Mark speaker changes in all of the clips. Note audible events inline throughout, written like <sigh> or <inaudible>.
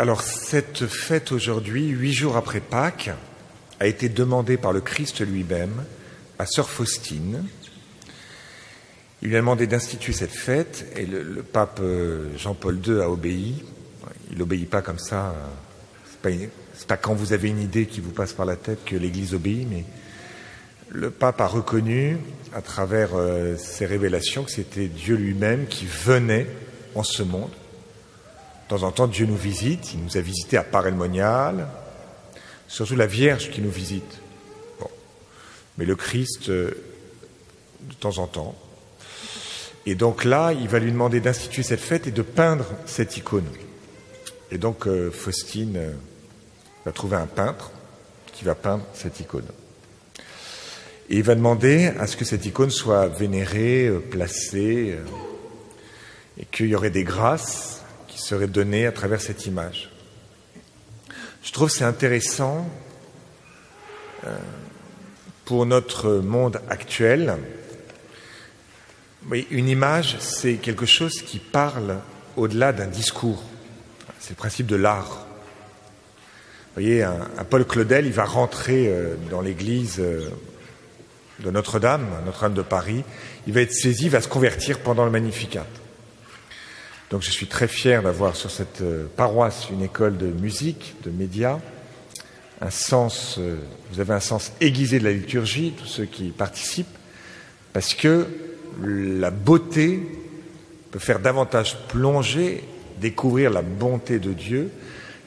Speaker 1: Alors cette fête aujourd'hui, huit jours après Pâques, a été demandée par le Christ lui-même à Sœur Faustine. Il lui a demandé d'instituer cette fête et le, pape euh, Jean-Paul II a obéi. Il n'obéit pas comme ça. C'est pas, pas quand vous avez une idée qui vous passe par la tête que l'Église obéit, mais le pape a reconnu à travers euh, ses révélations que c'était Dieu lui-même qui venait en ce monde de temps en temps, Dieu nous visite. Il nous a visités à Paray-le-Monial. Surtout la Vierge qui nous visite. Mais le Christ, euh, de temps en temps. Et donc là, il va lui demander d'instituer cette fête et de peindre cette icône. Et donc, euh, Faustine euh, va trouver un peintre qui va peindre cette icône. Et il va demander à ce que cette icône soit vénérée, placée, et qu'il y aurait des grâces serait donné à travers cette image. Je trouve c'est intéressant euh, pour notre monde actuel. Une image, c'est quelque chose qui parle au-delà d'un discours. C'est le principe de l'art. Vous voyez, un, Paul Claudel, il va rentrer euh, dans l'église euh, de Notre-Dame, Notre-Dame de Paris. Il va être saisi, il va se convertir pendant le Magnificat. Donc je suis très fier d'avoir sur cette euh, paroisse une école de musique, de médias, un sens, euh, vous avez un sens aiguisé de la liturgie, tous ceux qui participent, parce que la beauté peut faire davantage plonger, découvrir la bonté de Dieu.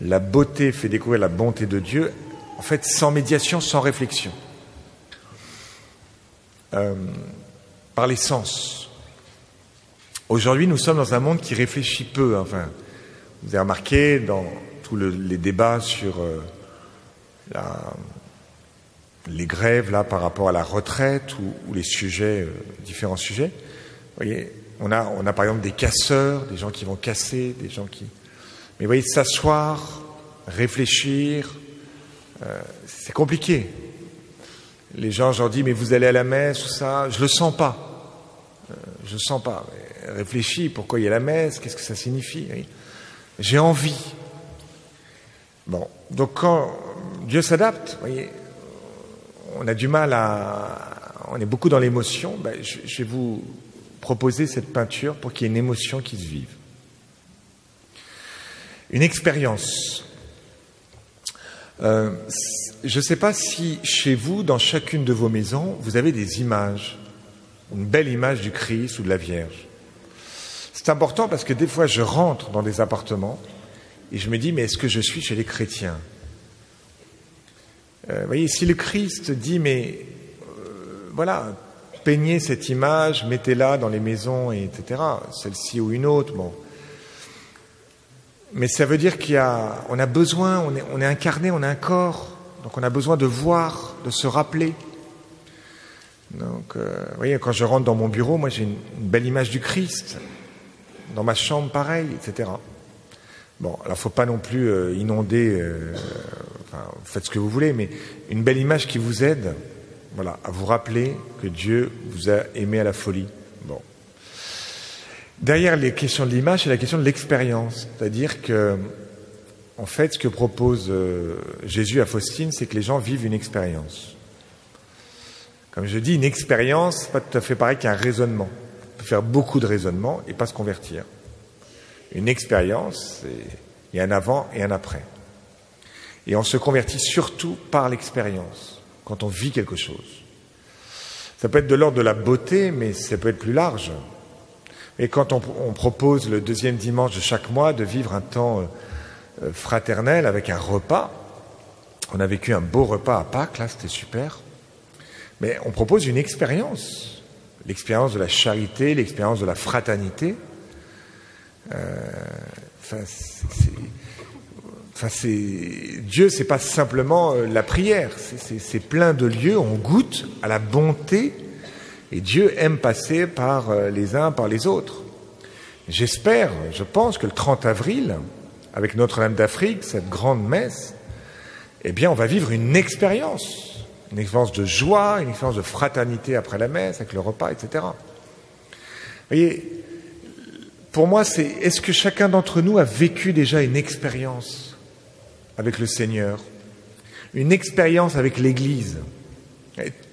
Speaker 1: La beauté fait découvrir la bonté de Dieu, en fait, sans médiation, sans réflexion. Euh, par les sens, Aujourd'hui, nous sommes dans un monde qui réfléchit peu. Enfin, vous avez remarqué dans tous les débats sur euh, les grèves là par rapport à la retraite ou, les sujets, euh, différents sujets. Vous voyez, on a, par exemple des casseurs, des gens qui vont casser, des gens qui. Mais vous voyez, s'asseoir, réfléchir, euh, c'est compliqué. Les gens, je leur dis, mais vous allez à la messe ou ça, je le sens pas. je le sens pas réfléchis, pourquoi il y a la messe, qu'est-ce que ça signifie. J'ai envie. Bon, donc quand Dieu s'adapte, voyez, on a du mal à... On est beaucoup dans l'émotion, ben, je, vais vous proposer cette peinture pour qu'il y ait une émotion qui se vive. Une expérience. Euh, je ne sais pas si chez vous, dans chacune de vos maisons, vous avez des images, une belle image du Christ ou de la Vierge. C'est important parce que des fois, je rentre dans des appartements et je me dis, mais est-ce que je suis chez les chrétiens euh, Vous voyez, si le Christ dit, mais euh, voilà, peignez cette image, mettez-la dans les maisons, etc., celle-ci ou une autre, bon. Mais ça veut dire y a, on a besoin, on est, on est incarné, on a un corps, donc on a besoin de voir, de se rappeler. Donc, euh, vous voyez, quand je rentre dans mon bureau, moi j'ai une belle image du Christ dans ma chambre pareil, etc. Bon, alors faut pas non plus euh, inonder, euh, faites ce que vous voulez, mais une belle image qui vous aide, voilà, à vous rappeler que Dieu vous a aimé à la folie. Bon. Derrière les questions de l'image, c'est la question de l'expérience, c'est-à-dire que, en fait, ce que propose euh, Jésus à Faustine, c'est que les gens vivent une expérience. Comme je dis, une expérience, pas tout à fait pareil qu'un raisonnement faire beaucoup de raisonnements et pas se convertir. Une expérience, il y a un avant et un après. Et on se convertit surtout par l'expérience, quand on vit quelque chose. Ça peut être de l'ordre de la beauté, mais ça peut être plus large. Et quand on, propose le deuxième dimanche de chaque mois de vivre un temps euh, fraternel avec un repas, on a vécu un beau repas à Pâques, là c'était super, mais on propose une expérience l'expérience de la charité, l'expérience de la fraternité. Euh, Dieu, c'est pas simplement euh, la prière, c'est plein de lieux, on goûte à la bonté, et Dieu aime passer par euh, les uns, par les autres. J'espère, je pense que le 30 avril, avec Notre-Dame d'Afrique, cette grande messe, eh bien, on va vivre une expérience une expérience de joie, une expérience de fraternité après la messe, avec le repas, etc. Vous voyez, pour moi, c'est est-ce que chacun d'entre nous a vécu déjà une expérience avec le Seigneur, une expérience avec l'Église?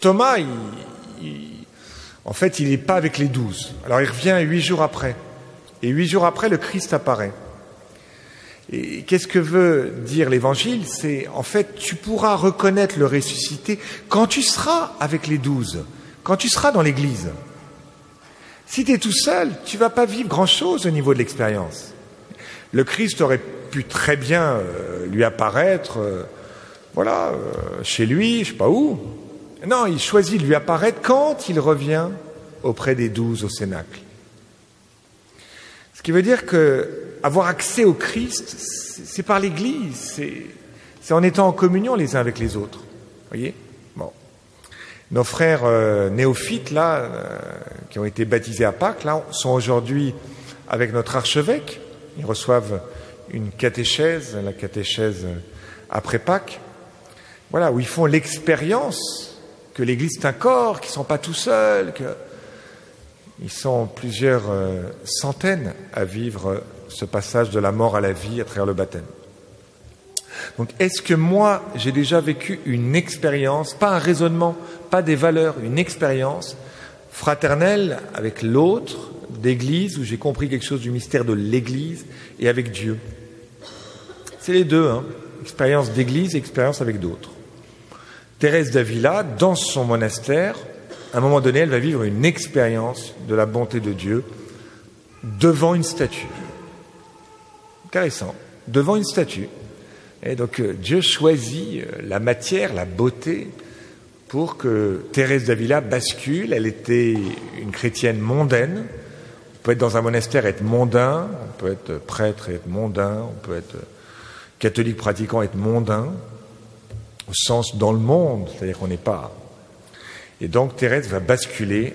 Speaker 1: Thomas, en fait, il n'est pas avec les douze. Alors il revient huit jours après. Et huit jours après, le Christ apparaît. Et qu'est-ce que veut dire l'Évangile? C'est en fait, tu pourras reconnaître le ressuscité quand tu seras avec les douze, quand tu seras dans l'Église. Si tu es tout seul, tu vas pas vivre grand-chose au niveau de l'expérience. Le Christ aurait pu très bien euh, lui apparaître, euh, voilà, euh, chez lui, je sais pas où. Non, il choisit de lui apparaître quand il revient auprès des douze au Cénacle. Ce qui veut dire que avoir accès au Christ, c'est par l'Église, c'est en étant en communion les uns avec les autres. Voyez? Nos frères euh, néophytes, là, euh, qui ont été baptisés à Pâques, là, sont aujourd'hui avec notre archevêque. Ils reçoivent une catéchèse, la catéchèse après Pâques. Voilà, où ils font l'expérience que l'Église est un corps, qu'ils ne sont pas tout seuls, qu'ils sont plusieurs euh, centaines à vivre ce passage de la mort à la vie à travers le baptême. Donc est-ce que moi, j'ai déjà vécu une expérience, pas un raisonnement, pas des valeurs, une expérience fraternelle avec l'autre, d'église, où j'ai compris quelque chose du mystère de l'église et avec Dieu? C'est les deux, hein. expérience d'église et expérience avec d'autres. Thérèse d'Avila, dans son monastère, à un moment donné, elle va vivre une expérience de la bonté de Dieu devant une statue. Intéressant. Devant une statue. Et donc euh, Dieu choisit euh, la matière, la beauté, pour que Thérèse d'Avila bascule. Elle était une chrétienne mondaine. On peut être dans un monastère être mondain, on peut être prêtre et être mondain, on peut être catholique pratiquant être mondain, au sens dans le monde, c'est-à-dire qu'on n'est pas. Et donc Thérèse va basculer,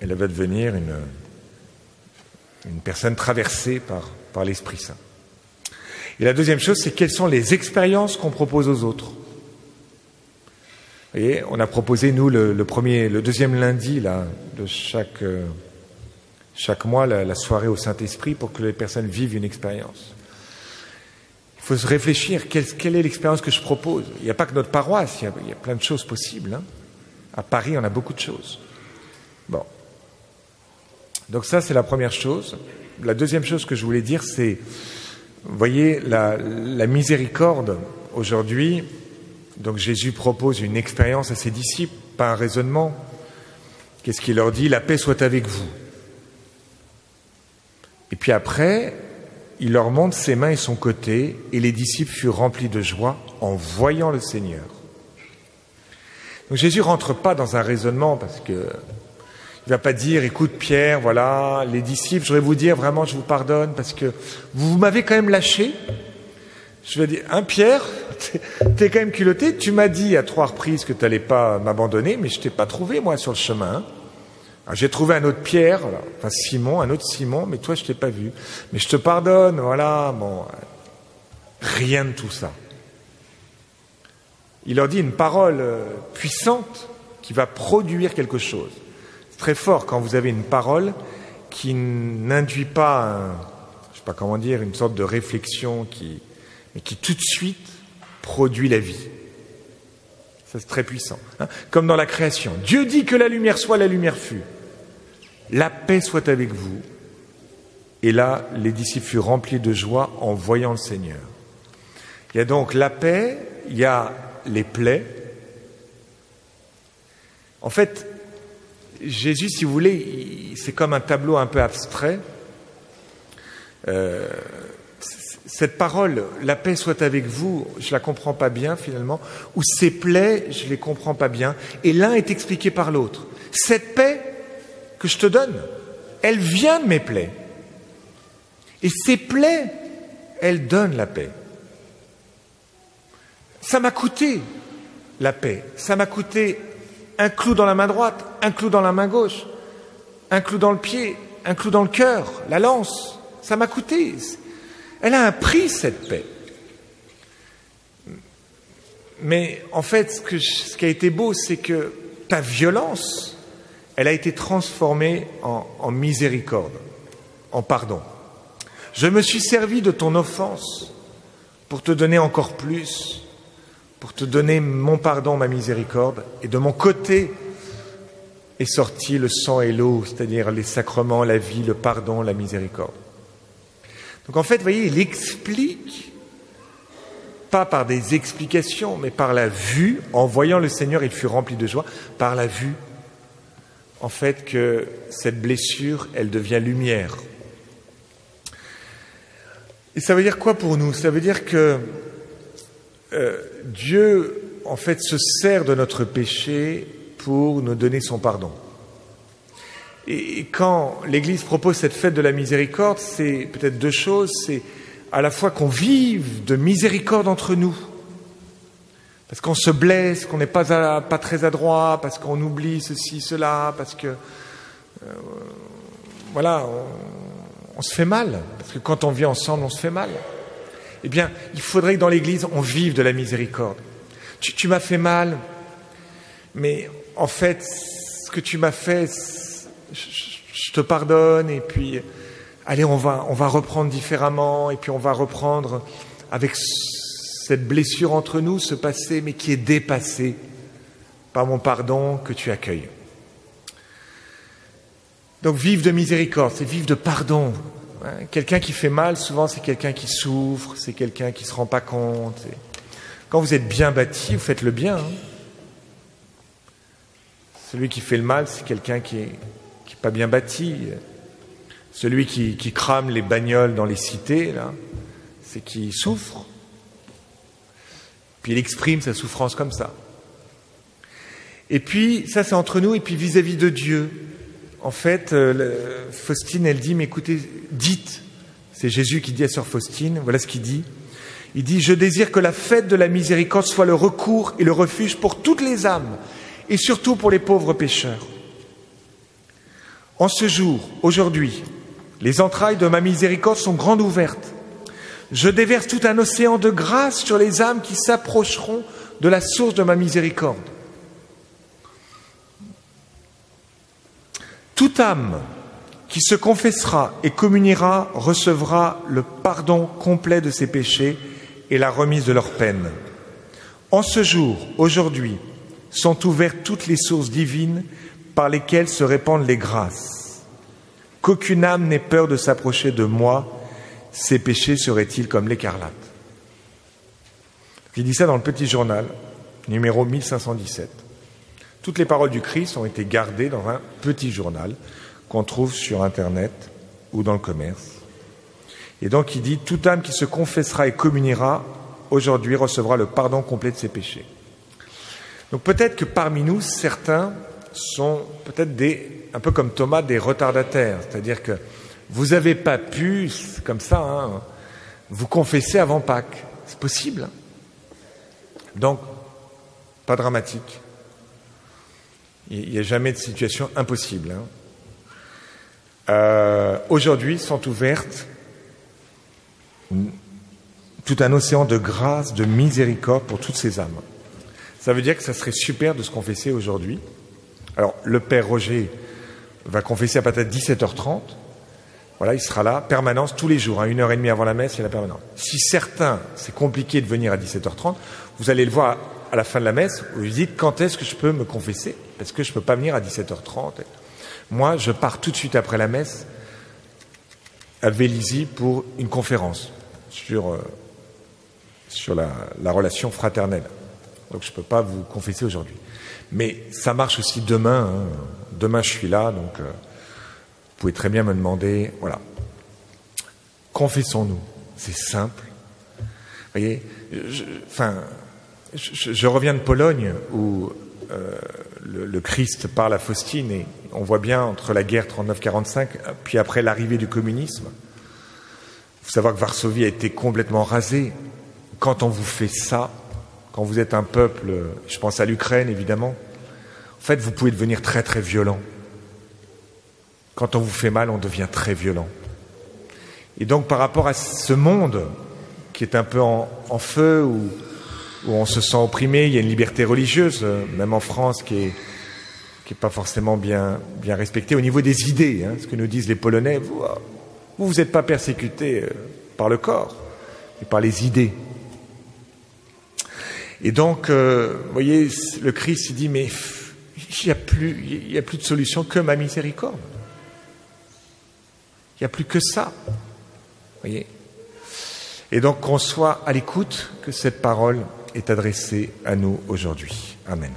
Speaker 1: elle va devenir une, personne traversée par, l'Esprit Saint. Et la deuxième chose, c'est quelles sont les expériences qu'on propose aux autres. Vous voyez, on a proposé, nous, le, premier, le deuxième lundi de chaque, euh, chaque mois, la, soirée au Saint-Esprit pour que les personnes vivent une expérience. Il faut se réfléchir, quelle, est l'expérience que je propose? Il n'y a pas que notre paroisse, il y a, il y a plein de choses possibles. Hein. À Paris, on a beaucoup de choses. Bon. Donc ça, c'est la première chose. La deuxième chose que je voulais dire, c'est voyez, la, miséricorde, aujourd'hui, donc Jésus propose une expérience à ses disciples, pas un raisonnement. Qu'est-ce qu'il leur dit? La paix soit avec vous. Et puis après, il leur montre ses mains et son côté, et les disciples furent remplis de joie en voyant le Seigneur. Donc Jésus rentre pas dans un raisonnement parce que il va pas dire, écoute Pierre, voilà, les disciples, je voudrais vous dire vraiment, je vous pardonne parce que vous, m'avez quand même lâché. Je vais dire, hein Pierre, <laughs> t'es quand même culotté, tu m'as dit à trois reprises que tu n'allais pas m'abandonner, mais je t'ai pas trouvé moi sur le chemin. J'ai trouvé un autre Pierre, enfin Simon, un autre Simon, mais toi je t'ai pas vu. Mais je te pardonne, voilà, bon, rien de tout ça. Il leur dit une parole euh, puissante qui va produire quelque chose très fort quand vous avez une parole qui n'induit pas, je sais pas comment dire, une sorte de réflexion qui, mais qui tout de suite produit la vie. Ça c'est très puissant. Hein. Comme dans la création. Dieu dit que la lumière soit, la lumière fut. La paix soit avec vous. Et là, les disciples furent remplis de joie en voyant le Seigneur. Il y a donc la paix, il y a les plaies. En fait, Jésus, si vous voulez, c'est comme un tableau un peu abstrait. Euh, cette parole, la paix soit avec vous, je la comprends pas bien finalement, ou ces plaies, je les comprends pas bien, et l'un est expliqué par l'autre. Cette paix que je te donne, elle vient de mes plaies. Et ces plaies, elles donnent la paix. Ça m'a coûté la paix, ça m'a coûté un clou dans la main droite, un clou dans la main gauche, un clou dans le pied, un clou dans le cœur, la lance. Ça m'a coûté. Elle a un prix, cette paix. Mais en fait, ce, qui a été beau, c'est que ta violence, elle a été transformée en, miséricorde. en pardon. Je me suis servi de ton offense pour te donner encore plus, pour te donner mon pardon, ma miséricorde, et de mon côté est sorti le sang et l'eau, c'est-à-dire les sacrements, la vie, le pardon, la miséricorde. Donc en fait, vous voyez, il explique, pas par des explications, mais par la vue, en voyant le Seigneur, il fut rempli de joie, par la vue, en fait, que cette blessure, elle devient lumière. Et ça veut dire quoi pour nous? Ça veut dire que euh, Dieu, en fait, se sert de notre péché pour nous donner son pardon. Et quand l'Église propose cette fête de la miséricorde, c'est peut-être deux choses. C'est à la fois qu'on vive de miséricorde entre nous, parce qu'on se blesse, qu'on n'est pas, pas très adroit, parce qu'on oublie ceci, cela, parce que euh, voilà, on, on, se fait mal, parce que quand on vit ensemble, on se fait mal. Eh bien, il faudrait que dans l'Église, on vive de la miséricorde. Tu, m'as fait mal, mais en fait, ce que tu m'as fait, je te pardonne, et puis, allez, on va, on va reprendre différemment, et puis on va reprendre avec cette blessure entre nous, ce passé, mais qui est dépassé par mon pardon que tu accueilles. Donc vivre de miséricorde, c'est vivre de pardon. Hein, quelqu'un qui fait mal, souvent c'est quelqu'un qui souffre, c'est quelqu'un qui ne se rend pas compte. Quand vous êtes bien bâti, vous faites le bien. Hein. Celui qui fait le mal, c'est quelqu'un qui n'est pas bien bâti. Celui qui, qui, crame les bagnoles dans les cités, là, c'est qui souffre. Puis il exprime sa souffrance comme ça. Et puis, ça c'est entre nous, et puis vis-à-vis de Dieu. En fait, euh, Faustine, elle dit, mais écoutez, dites, c'est Jésus qui dit à sœur Faustine, voilà ce qu'il dit. Il dit, je désire que la fête de la miséricorde soit le recours et le refuge pour toutes les âmes, et surtout pour les pauvres pécheurs. En ce jour, aujourd'hui, les entrailles de ma miséricorde sont grandes ouvertes je déverse tout un océan de grâce sur les âmes qui s'approcheront de la source de ma miséricorde. Toute âme qui se confessera et communiera recevra le pardon complet de ses péchés et la remise de leurs peines. En ce jour, aujourd'hui, sont ouvertes toutes les sources divines par lesquelles se répandent les grâces. Qu'aucune âme n'ait peur de s'approcher de moi ses péchés seraient-ils comme l'écarlate? Il dit ça dans le petit journal, numéro 1517. Toutes les paroles du Christ ont été gardées dans un petit journal qu'on trouve sur Internet ou dans le commerce. Et donc il dit, toute âme qui se confessera et communiera aujourd'hui recevra le pardon complet de ses péchés. Donc peut-être que parmi nous, certains sont peut-être des, un peu comme Thomas, des retardataires, c'est-à-dire que vous n'avez pas pu, comme ça, hein, vous confesser avant Pâques. C'est possible. Donc, pas dramatique. Il n'y a jamais de situation impossible. Hein. Euh, aujourd'hui sont ouvertes tout un océan de grâce, de miséricorde pour toutes ces âmes. Ça veut dire que ça serait super de se confesser aujourd'hui. Alors, le Père Roger va confesser à de 17h30. Voilà, il sera là, permanence, tous les jours, à hein, une heure et demie avant la messe, il y a la permanence. Si certains, c'est compliqué de venir à 17h30, vous allez le voir à la fin de la messe, vous dites quand est-ce que je peux me confesser? Parce que je ne peux pas venir à 17h30. Moi, je pars tout de suite après la messe à Vélizy pour une conférence sur, euh, la, relation fraternelle. Donc je ne peux pas vous confesser aujourd'hui. Mais ça marche aussi demain. Hein. Demain, je suis là, donc... Euh, vous pouvez très bien me demander, voilà, confessons-nous, c'est simple. Voyez, je, reviens de Pologne où euh, le, Christ parle à Faustine et on voit bien entre la guerre 39-45 puis après l'arrivée du communisme. Il faut savoir que Varsovie a été complètement rasée. Quand on vous fait ça, quand vous êtes un peuple, je pense à l'Ukraine évidemment, en fait vous pouvez devenir très très violent. Quand on vous fait mal, on devient très violent. Et donc par rapport à ce monde qui est un peu en, feu, où, on se sent opprimé, il y a une liberté religieuse, euh, même en France, qui est, qui est pas forcément bien, respectée au niveau des idées. Hein, ce que nous disent les Polonais, vous, Vous, vous n'êtes pas persécuté euh, par le corps, mais par les idées. Et donc, euh, voyez, le Christ il dit, mais il n'y a, plus, a plus de solution que ma miséricorde. Il n'y a plus que ça. voyez? Et donc qu'on soit à l'écoute que cette parole est adressée à nous aujourd'hui. Amen.